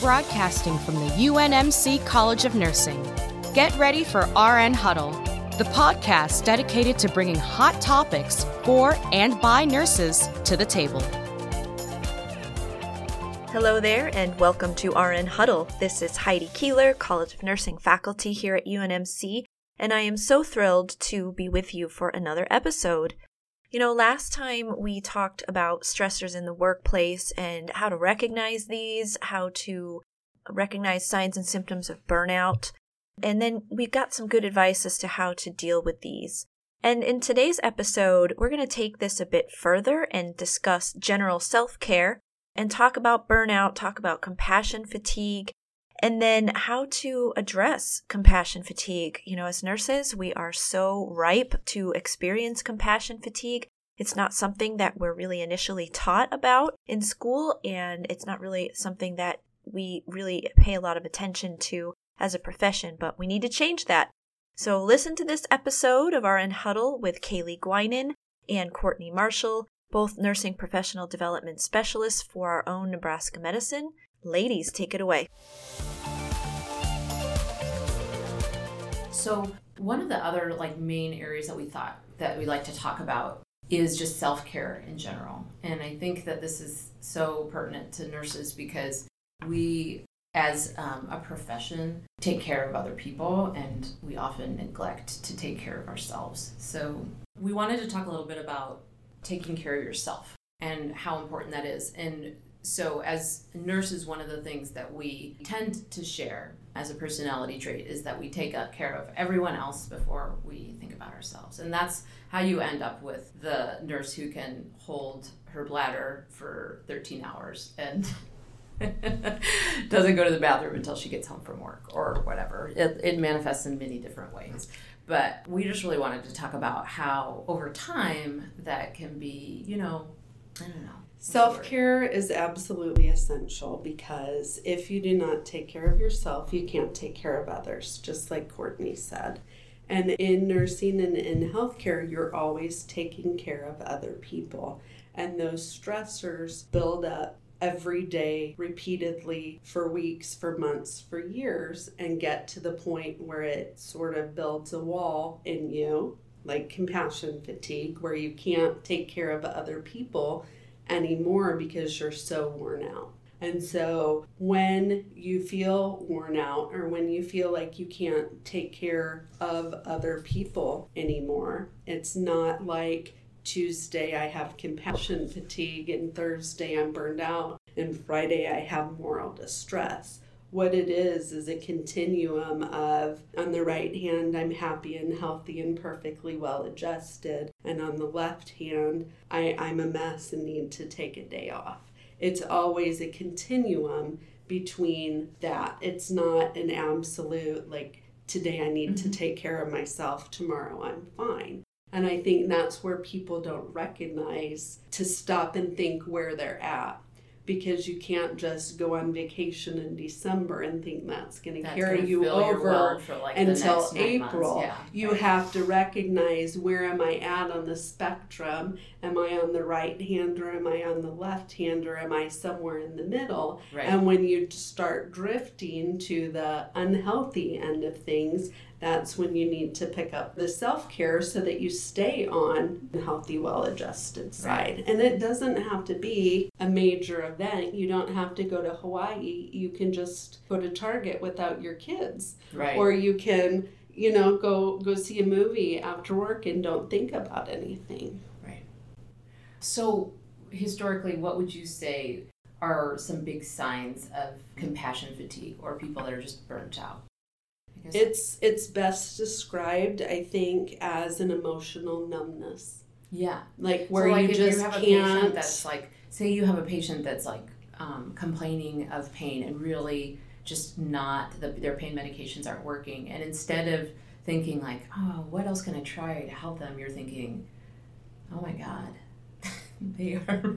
broadcasting from the UNMC College of Nursing. Get ready for RN Huddle, the podcast dedicated to bringing hot topics for and by nurses to the table. Hello there, and welcome to RN Huddle. This is Heidi Keeler, College of Nursing faculty here at UNMC, and I am so thrilled to be with you for another episode. You know, last time we talked about stressors in the workplace and how to recognize these, how to recognize signs and symptoms of burnout. And then we've got some good advice as to how to deal with these. And in today's episode, we're going to take this a bit further and discuss general self care and talk about burnout, talk about compassion fatigue, and then how to address compassion fatigue. You know, as nurses, we are so ripe to experience compassion fatigue. It's not something that we're really initially taught about in school, and it's not really something that we really pay a lot of attention to as a profession, but we need to change that. So listen to this episode of RN Huddle with Kaylee Guinan and Courtney Marshall, both nursing professional development specialists for our own Nebraska Medicine. Ladies, take it away. So, one of the other like main areas that we thought that we like to talk about is just self-care in general. And I think that this is so pertinent to nurses because we as um, a profession take care of other people and we often neglect to take care of ourselves. So, we wanted to talk a little bit about taking care of yourself and how important that is. And so, as nurses, one of the things that we tend to share as a personality trait is that we take care of everyone else before we think about ourselves. And that's how you end up with the nurse who can hold her bladder for 13 hours and doesn't go to the bathroom until she gets home from work or whatever. It, it manifests in many different ways. But we just really wanted to talk about how over time that can be, you know, I don't know. Self care is absolutely essential because if you do not take care of yourself, you can't take care of others, just like Courtney said. And in nursing and in healthcare, you're always taking care of other people. And those stressors build up every day, repeatedly, for weeks, for months, for years, and get to the point where it sort of builds a wall in you, like compassion fatigue, where you can't take care of other people anymore because you're so worn out. And so when you feel worn out or when you feel like you can't take care of other people anymore, it's not like Tuesday I have compassion fatigue and Thursday I'm burned out and Friday I have moral distress. What it is is a continuum of on the right hand I'm happy and healthy and perfectly well adjusted and on the left hand I, I'm a mess and need to take a day off. It's always a continuum between that. It's not an absolute like today I need mm-hmm. to take care of myself, tomorrow I'm fine. And I think that's where people don't recognize to stop and think where they're at because you can't just go on vacation in December and think that's going to carry you over like until April. Yeah, you right. have to recognize where am I at on the spectrum? Am I on the right hand or am I on the left hand or am I somewhere in the middle? Right. And when you start drifting to the unhealthy end of things, that's when you need to pick up the self care so that you stay on the healthy, well adjusted side. Right. And it doesn't have to be a major event. You don't have to go to Hawaii. You can just go to Target without your kids. Right. Or you can, you know, go go see a movie after work and don't think about anything. Right. So historically, what would you say are some big signs of compassion fatigue or people that are just burnt out? It's it's best described, I think, as an emotional numbness. Yeah, like where so like you just you have can't. A patient that's like, say you have a patient that's like um, complaining of pain and really just not the, their pain medications aren't working, and instead of thinking like, oh, what else can I try to help them? You're thinking, oh my god, they are,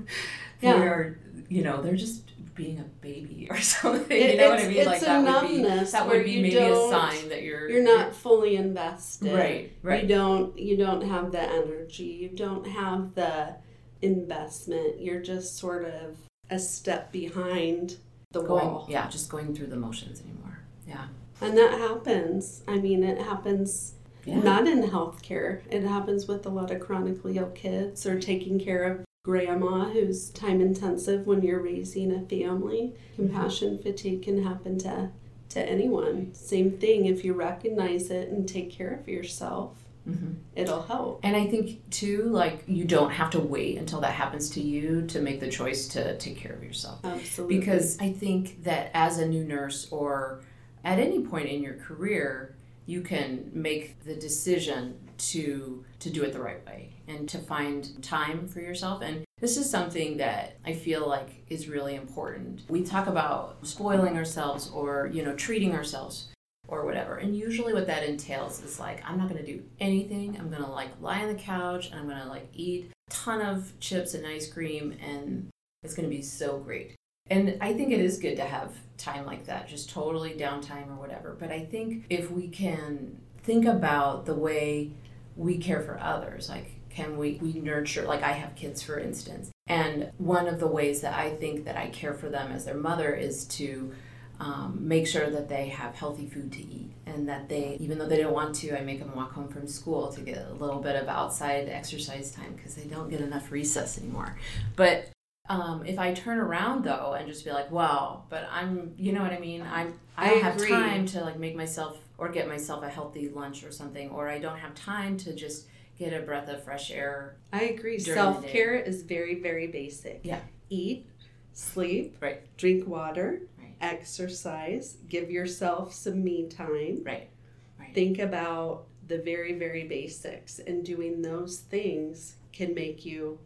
they yeah. are, you know, they're just being a baby or something. It, you know what I mean? like that would be that would be maybe a sign that you're you're not fully invested. Right. Right. You don't you don't have the energy. You don't have the investment. You're just sort of a step behind the going, wall. yeah, just going through the motions anymore. Yeah. And that happens. I mean, it happens Yeah. not in healthcare. It happens with a lot of chronically ill kids or taking care of grandma who's time intensive when you're raising a family. Compassion fatigue can happen to to anyone. Same thing if you recognize it and take care of yourself, hmm it'll help. And I think too, like you don't have to wait until that happens to you to make the choice to take care of yourself. Absolutely. Because I think that as a new nurse or at any point in your career, you can make the decision to to do it the right way and to find time for yourself and this is something that I feel like is really important. We talk about spoiling ourselves or, you know, treating ourselves or whatever. And usually what that entails is like I'm not going to do anything. I'm going to like lie on the couch and I'm going to like eat a ton of chips and ice cream and it's going to be so great. And I think it is good to have time like that, just totally downtime or whatever. But I think if we can think about the way we care for others, like can we, we nurture, like I have kids, for instance. And one of the ways that I think that I care for them as their mother is to um, make sure that they have healthy food to eat and that they, even though they don't want to, I make them walk home from school to get a little bit of outside exercise time because they don't get enough recess anymore. But um, if I turn around though and just be like, wow, but I'm, you know what I mean? I'm, I I don't have time to like make myself or get myself a healthy lunch or something, or I don't have time to just get a breath of fresh air. I agree. during the day. Self care is very, very basic. Yeah. Eat, sleep, Right. drink water, Right. exercise, give yourself some me time. Right. Right. Think about the very, very basics, and doing those things can make you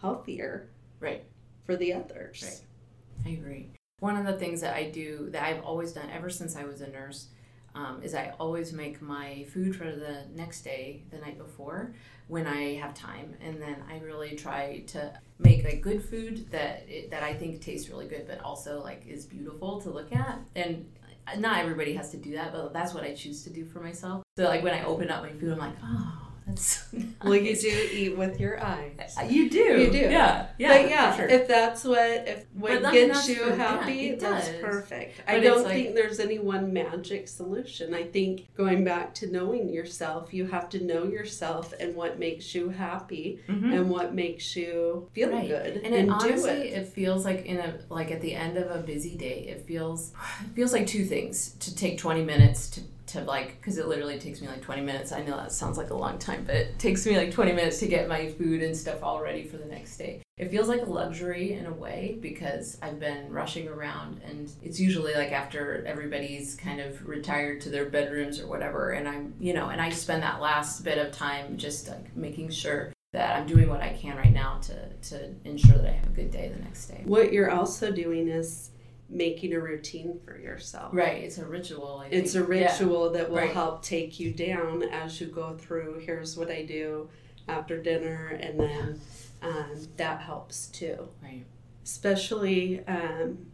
healthier Right. For the others. Right. I agree. One of the things that I do that I've always done ever since I was a nurse um, is I always make my food for the next day the night before when I have time, and then I really try to make like good food that it, that I think tastes really good, but also like is beautiful to look at. And not everybody has to do that, but that's what I choose to do for myself. So like when I open up my food, I'm like, oh, that's Well, you do eat with your eyes. You do. You do. Yeah. Yeah. but yeah, sure. if that's what if what But gets that's you true. Yeah, happy, it that's perfect. But I don't like- think there's any one magic solution. I think going back to knowing yourself, you have to know yourself and what makes you happy Mhm. and what makes you feel Right. good And, it, do honestly, it. it. feels like in a like at the end of a busy day, it feels it feels like two things to take twenty minutes to to like because it literally takes me like twenty minutes. I know that sounds like a long time, but it takes me like twenty minutes to get my food and stuff all ready for the next day. It feels like a luxury in a way because I've been rushing around, and it's usually like after everybody's kind of retired to their bedrooms or whatever, and I'm you know, and I spend that last bit of time just like making sure that I'm doing what I can right now to to ensure that I have a good day the next day. What you're also doing is making a routine for yourself. Right, it's a ritual. I It's a think. Yeah. ritual that will Right. help take you down as you go through. Here's what I do after dinner, and then um, that helps too. Right. Especially, um,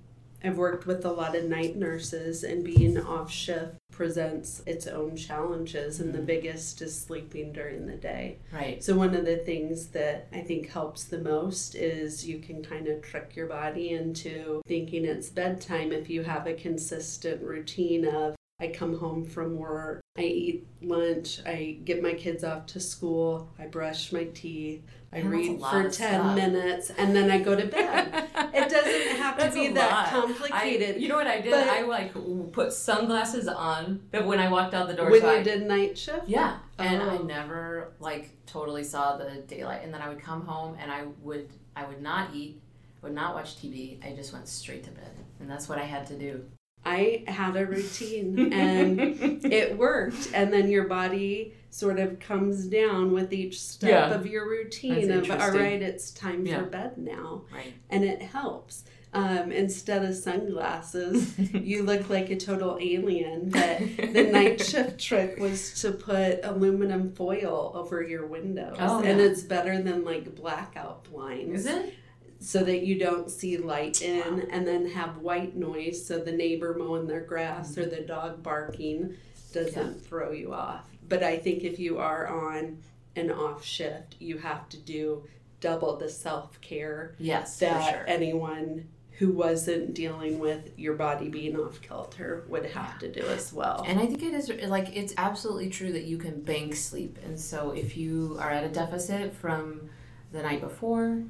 I've worked with a lot of night nurses, and being off shift presents its own challenges, and the Mhm. biggest is sleeping during the day. Right. So, one of the things that I think helps the most is you can kind of trick your body into thinking it's bedtime if you have a consistent routine of I come home from work, I eat lunch, I get my kids off to school, I brush my teeth, I that's read for 10 stuff. minutes, and then I go to bed. It doesn't have to be that lot. complicated. I, you know what I did? but- I like put sunglasses on, but when I walked out the door, when so you I- did night shift? Yeah, and I Oh. never like totally saw the daylight, and then I would come home and I would I would not eat, would not watch TV. I just went straight to bed, and that's what I had to do. I had a routine and it worked and then your body sort of comes down with each step Yeah. of your routine That's of all right it's time Yeah. for bed now right. and it helps um, instead of sunglasses you look like a total alien but the night shift trick was to put aluminum foil over your windows Oh, and yeah. it's better than like blackout blinds Is it? So that you don't see light in Wow. and then have white noise so the neighbor mowing their grass or the dog barking doesn't throw you off but i think if you are on an off shift you have to do double the self-care Yes, that sure. anyone who wasn't dealing with your body being off kilter would have to do as well. And I think it is like it's absolutely true that you can bank sleep. And so if you are at a deficit from the night before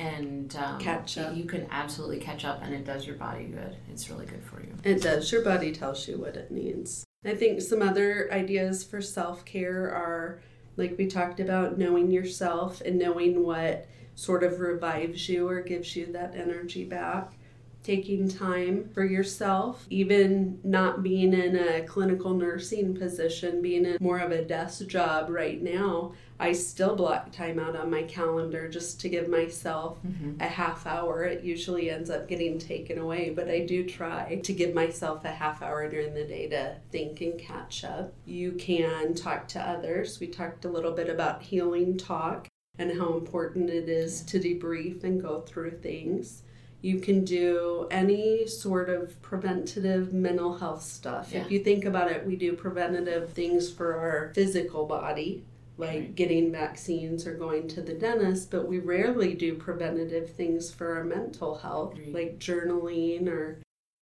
and um, catch up, you can absolutely catch up and it does your body good. It's really good for you. It does. Your body tells you what it needs. I think some other ideas for self care are like we talked about knowing yourself and knowing what sort of revives you or gives you that energy back. Taking time for yourself, even not being in a clinical nursing position, being in more of a desk job right now, I still block time out on my calendar just to give myself mm-hmm. a half hour. It usually ends up getting taken away, but I do try to give myself a half hour during the day to think and catch up. You can talk to others. We talked a little bit about healing talk and how important it is to debrief and go through things. You can do any sort of preventative mental health stuff. Yeah. If you think about it, we do preventative things for our physical body, like right. getting vaccines or going to the dentist, but we rarely do preventative things for our mental health, right. like journaling or.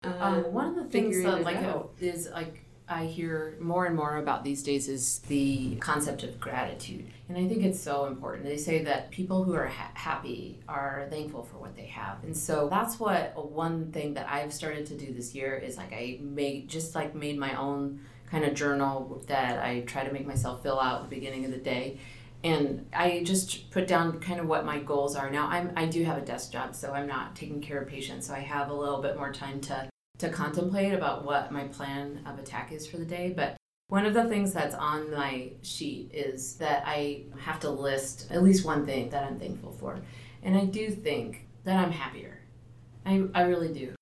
Um, um, one of the things that like is like I hear more and more about these days is the concept of gratitude. And I think it's so important. They say that people who are ha- happy are thankful for what they have. And so that's what uh, one thing that I've started to do this year is like I made just like made my own kind of journal that I try to make myself fill out at the beginning of the day. And I just put down kind of what my goals are. Now I'm I do have a desk job, so I'm not taking care of patients, so I have a little bit more time to to contemplate about what my plan of attack is for the day. But one of the things that's on my sheet is that I have to list at least one thing that I'm thankful for. And I do think that I'm happier. I, I really do.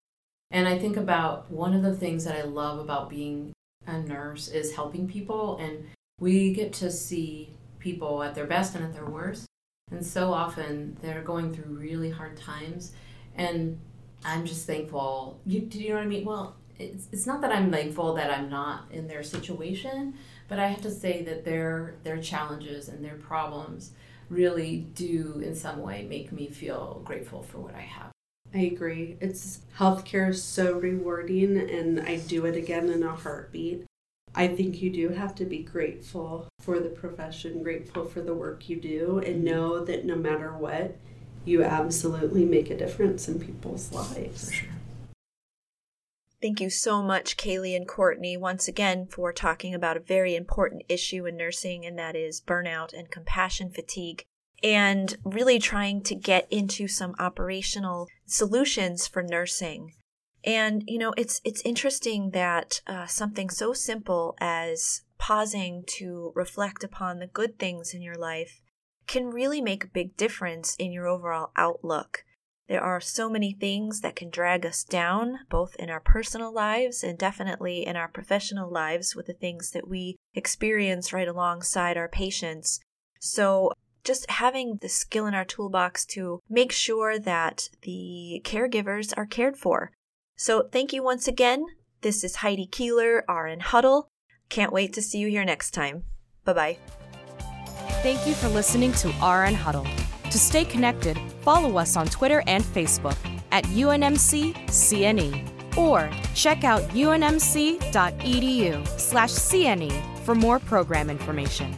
And I think about one of the things that I love about being a nurse is helping people. And we get to see people at their best and at their worst. And so often they're going through really hard times. And I'm just thankful. You, do you know what I mean? Well, it's, it's not that I'm thankful that I'm not in their situation, but I have to say that their their challenges and their problems really do in some way make me feel grateful for what I have. I agree. It's healthcare is so rewarding and I do it again in a heartbeat. I think you do have to be grateful for the profession, grateful for the work you do, and mm-hmm. know that no matter what, you absolutely make a difference in people's lives. Sure. Thank you so much, Kaylee and Courtney, once again for talking about a very important issue in nursing, and that is burnout and compassion fatigue, and really trying to get into some operational solutions for nursing. And you know, it's it's interesting that uh, something so simple as pausing to reflect upon the good things in your life can really make a big difference in your overall outlook. There are so many things that can drag us down, both in our personal lives and definitely in our professional lives with the things that we experience right alongside our patients. So, just having the skill in our toolbox to make sure that the caregivers are cared for. So, thank you once again. This is Heidi Keeler, RN Huddle. Can't wait to see you here next time. Bye bye. Thank you for listening to RN Huddle. To stay connected, follow us on Twitter and Facebook at UNMC or check out unmc.edu slash CNE for more program information.